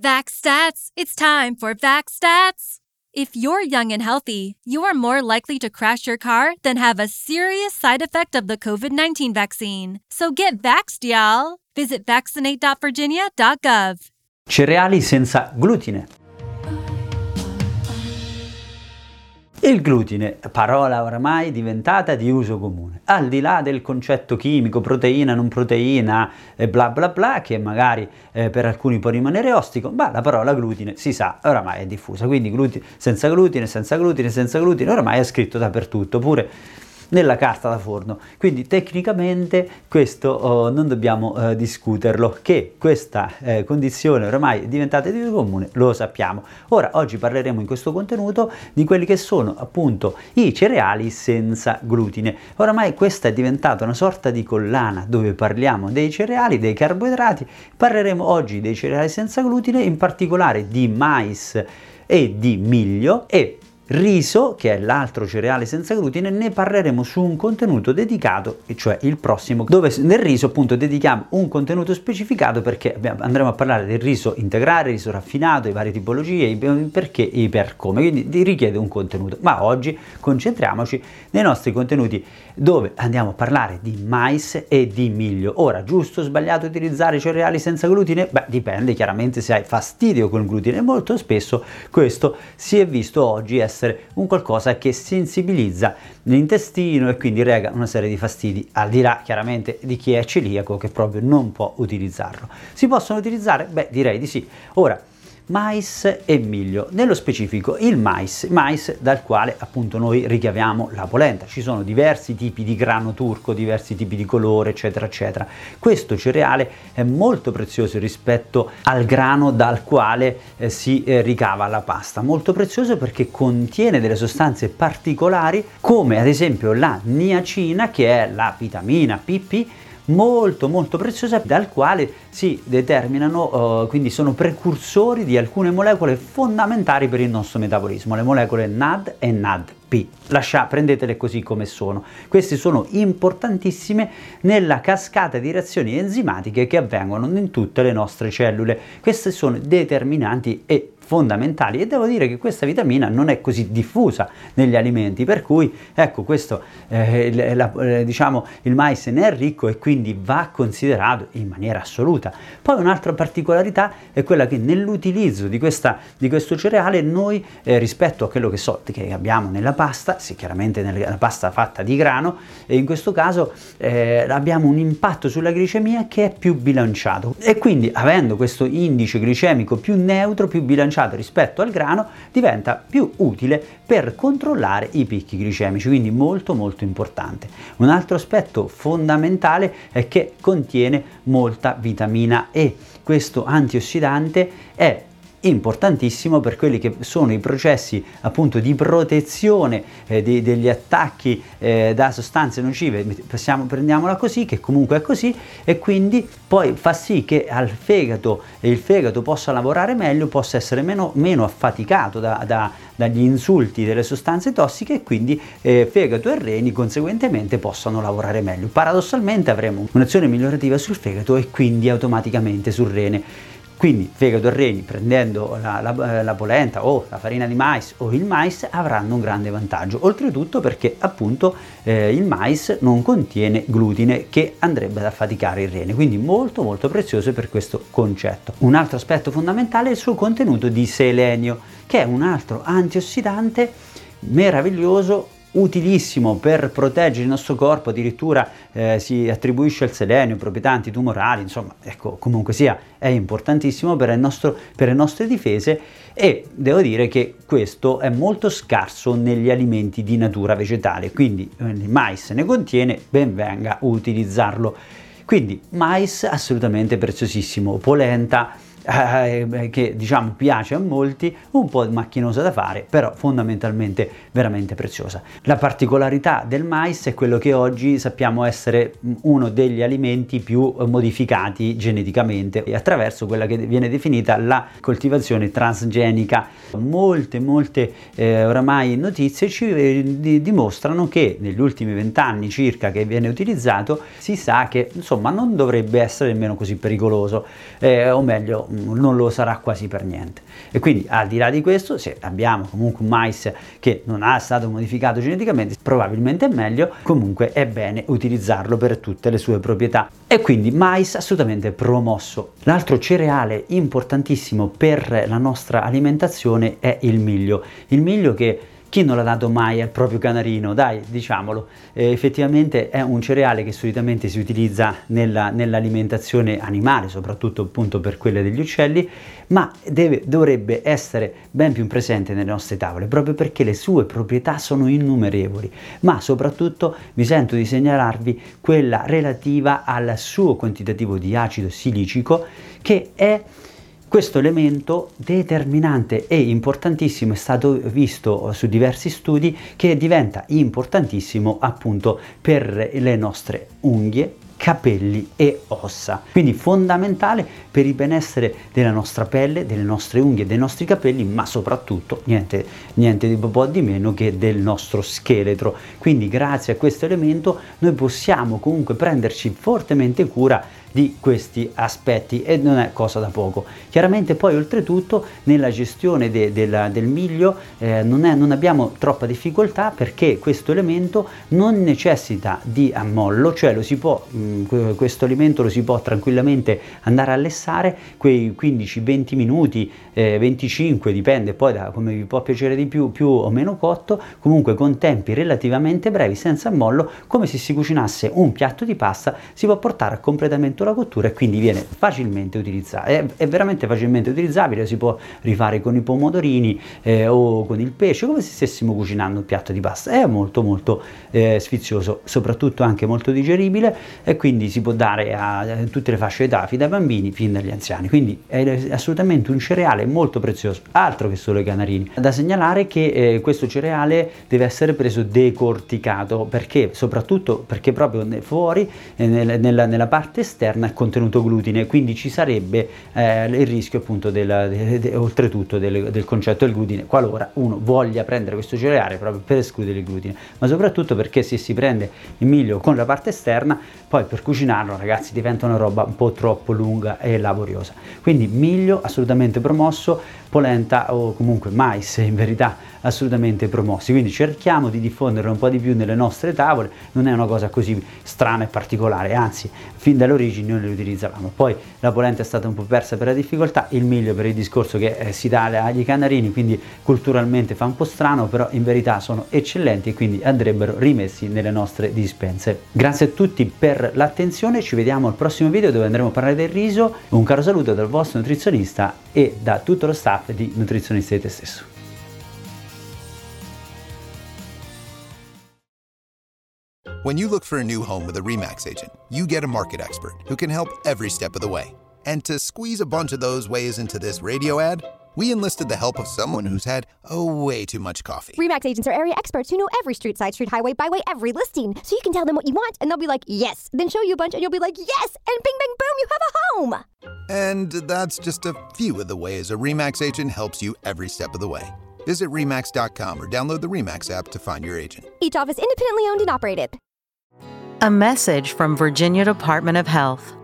Vax Stats, it's time for Vax Stats. If you're young and healthy, you are more likely to crash your car than have a serious side effect of the COVID 19 vaccine. So get vaxxed, y'all. Visit vaccinate.virginia.gov. Cereali senza glutine. Il glutine, parola oramai diventata di uso comune, al di là del concetto chimico, proteina, non proteina e bla bla bla, che magari eh, per alcuni può rimanere ostico, ma la parola glutine si sa, oramai è diffusa, quindi glutine, senza glutine, senza glutine, senza glutine, oramai è scritto dappertutto, pure nella carta da forno. Quindi tecnicamente questo oh, non dobbiamo eh, discuterlo, che questa eh, condizione ormai è diventata di uso comune, lo sappiamo. Ora, oggi parleremo in questo contenuto di quelli che sono appunto i cereali senza glutine. Oramai questa è diventata una sorta di collana dove parliamo dei cereali, dei carboidrati. Parleremo oggi dei cereali senza glutine, in particolare di mais e di miglio e riso, che è l'altro cereale senza glutine, ne parleremo su un contenuto dedicato, cioè il prossimo, dove nel riso appunto dedichiamo un contenuto specificato perché andremo a parlare del riso integrale, riso raffinato, i varie tipologie, i perché e i per come, quindi richiede un contenuto. Ma oggi concentriamoci nei nostri contenuti dove andiamo a parlare di mais e di miglio. Ora, giusto o sbagliato utilizzare cereali senza glutine? Beh, dipende chiaramente se hai fastidio con il glutine. Molto spesso questo si è visto oggi essere essere un qualcosa che sensibilizza l'intestino e quindi rega una serie di fastidi, al di là chiaramente di chi è celiaco che proprio non può utilizzarlo. Si possono utilizzare? Beh, direi di sì. Ora, mais e miglio. Nello specifico il mais, mais dal quale appunto noi ricaviamo la polenta. Ci sono diversi tipi di grano turco, diversi tipi di colore, eccetera, eccetera. Questo cereale è molto prezioso rispetto al grano dal quale eh, si eh, ricava la pasta. Molto prezioso perché contiene delle sostanze particolari come ad esempio la niacina che è la vitamina PP molto molto preziosa dal quale si determinano, uh, quindi sono precursori di alcune molecole fondamentali per il nostro metabolismo, le molecole NAD e NADP. Lascia, prendetele così come sono. Queste sono importantissime nella cascata di reazioni enzimatiche che avvengono in tutte le nostre cellule. Queste sono determinanti e fondamentali. E devo dire che questa vitamina non è così diffusa negli alimenti per cui ecco questo eh, la, eh, diciamo il mais ne è ricco e quindi va considerato in maniera assoluta. Poi un'altra particolarità è quella che nell'utilizzo di, di questo cereale noi eh, rispetto a quello che so che abbiamo nella pasta sì chiaramente nella pasta fatta di grano in questo caso eh, abbiamo un impatto sulla glicemia che è più bilanciato. E quindi avendo questo indice glicemico più neutro più bilanciato bilanciato rispetto al grano diventa più utile per controllare i picchi glicemici, quindi molto molto importante. Un altro aspetto fondamentale è che contiene molta vitamina E. Questo antiossidante è importantissimo per quelli che sono i processi appunto di protezione eh, di, degli attacchi eh, da sostanze nocive, Passiamo, prendiamola così, che comunque è così, e quindi poi fa sì che al fegato il fegato possa lavorare meglio, possa essere meno, meno affaticato da, da, dagli insulti delle sostanze tossiche e quindi eh, fegato e reni conseguentemente possano lavorare meglio. Paradossalmente avremo un'azione migliorativa sul fegato e quindi automaticamente sul rene. Quindi fegato e reni prendendo la, la, eh, la, polenta o la farina di mais o il mais avranno un grande vantaggio, oltretutto perché appunto eh, il mais non contiene glutine che andrebbe ad affaticare il rene, quindi molto molto prezioso per questo concetto. Un altro aspetto fondamentale è il suo contenuto di selenio, che è un altro antiossidante meraviglioso utilissimo per proteggere il nostro corpo, addirittura eh, si attribuisce al selenio proprietà antitumorali, insomma, ecco, comunque sia, è importantissimo per, nostro, per le nostre difese e devo dire che questo è molto scarso negli alimenti di natura vegetale, quindi eh, il mais ne contiene, ben venga utilizzarlo. Quindi mais assolutamente preziosissimo, polenta, eh, che diciamo piace a molti, un po' macchinosa da fare, però fondamentalmente veramente preziosa. La particolarità del mais è quello che oggi sappiamo essere uno degli alimenti più modificati geneticamente attraverso quella che viene definita la coltivazione transgenica. Molte, molte eh, oramai notizie ci eh, di, dimostrano che negli ultimi vent'anni circa che viene utilizzato si sa che insomma non dovrebbe essere nemmeno così pericoloso, eh, o meglio non lo sarà quasi per niente. E quindi al di là di questo, se abbiamo comunque un mais che non ha stato modificato geneticamente, probabilmente è meglio, comunque è bene utilizzarlo per tutte le sue proprietà. E quindi mais assolutamente promosso. L'altro cereale importantissimo per la nostra alimentazione è il miglio. Il miglio che chi non l'ha dato mai al proprio canarino? Dai, diciamolo, eh, effettivamente è un cereale che solitamente si utilizza nella, nell'alimentazione animale, soprattutto appunto per quelle degli uccelli, ma deve, dovrebbe essere ben più presente nelle nostre tavole, proprio perché le sue proprietà sono innumerevoli, ma soprattutto mi sento di segnalarvi quella relativa al suo quantitativo di acido silicico che è questo elemento determinante e importantissimo è stato visto su diversi studi che diventa importantissimo appunto per le nostre unghie, capelli e ossa. Quindi fondamentale per il benessere della nostra pelle, delle nostre unghie, dei nostri capelli, ma soprattutto niente, niente di po' di meno che del nostro scheletro. Quindi grazie a questo elemento noi possiamo comunque prenderci fortemente cura di questi aspetti e non è cosa da poco. Chiaramente poi oltretutto nella gestione de, de del miglio eh, non, è, non, abbiamo troppa difficoltà perché questo elemento non necessita di ammollo, cioè lo si può, mh, mm, questo alimento lo si può tranquillamente andare a lessare quei 15-20 minuti, eh, 25 dipende poi da come vi può piacere di più, più o meno cotto, comunque con tempi relativamente brevi senza ammollo come se si cucinasse un piatto di pasta si può portare a completamente la cottura e quindi viene facilmente utilizzato. È, è veramente facilmente utilizzabile, si può rifare con i pomodorini eh, o con il pesce, come se stessimo cucinando un piatto di pasta. È molto molto eh, sfizioso, soprattutto anche molto digeribile e quindi si può dare a, tutte le fasce d'età, dai bambini fino agli anziani. Quindi è assolutamente un cereale molto prezioso, altro che solo i canarini. Da segnalare che eh, questo cereale deve essere preso decorticato perché soprattutto perché proprio fuori eh, nella, nella parte esterna è contenuto glutine, quindi ci sarebbe eh, il rischio appunto del, de, de, oltretutto del, del, concetto del glutine, qualora uno voglia prendere questo cereale proprio per escludere il glutine, ma soprattutto perché se si prende il miglio con la parte esterna, poi per cucinarlo ragazzi diventa una roba un po' troppo lunga e laboriosa. Quindi miglio assolutamente promosso, polenta o comunque mais in verità assolutamente promossi. Quindi cerchiamo di diffonderlo un po' di più nelle nostre tavole, non è una cosa così strana e particolare, anzi fin dall'origine noi le utilizzavamo. Poi la polenta è stata un po' persa per la difficoltà, il miglio per il discorso che eh, si dà agli canarini, quindi culturalmente fa un po' strano, però in verità sono eccellenti e quindi andrebbero rimessi nelle nostre dispense. Grazie a tutti per l'attenzione, ci vediamo al prossimo video dove andremo a parlare del riso. Un caro saluto dal vostro nutrizionista e da tutto lo staff di Nutrizionista di te stesso. When you look for a new home with a REMAX agent, you get a market expert who can help every step of the way. And to squeeze a bunch of those ways into this radio ad, we enlisted the help of someone who's had, oh, way too much coffee. REMAX agents are area experts who know every street, side, street, highway, byway, every listing. So you can tell them what you want, and they'll be like, yes. Then show you a bunch, and you'll be like, yes. And bing, bang, boom, you have a home. And that's just a few of the ways a REMAX agent helps you every step of the way. Visit REMAX.com or download the REMAX app to find your agent. Each office independently owned and operated. A message from Virginia Department of Health.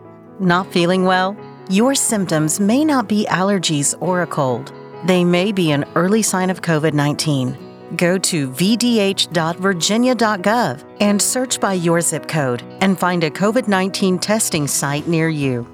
Not feeling well? Your symptoms may not be allergies or a cold. They may be an early sign of COVID 19. Go to vdh.virginia.gov and search by your zip code and find a COVID 19 testing site near you.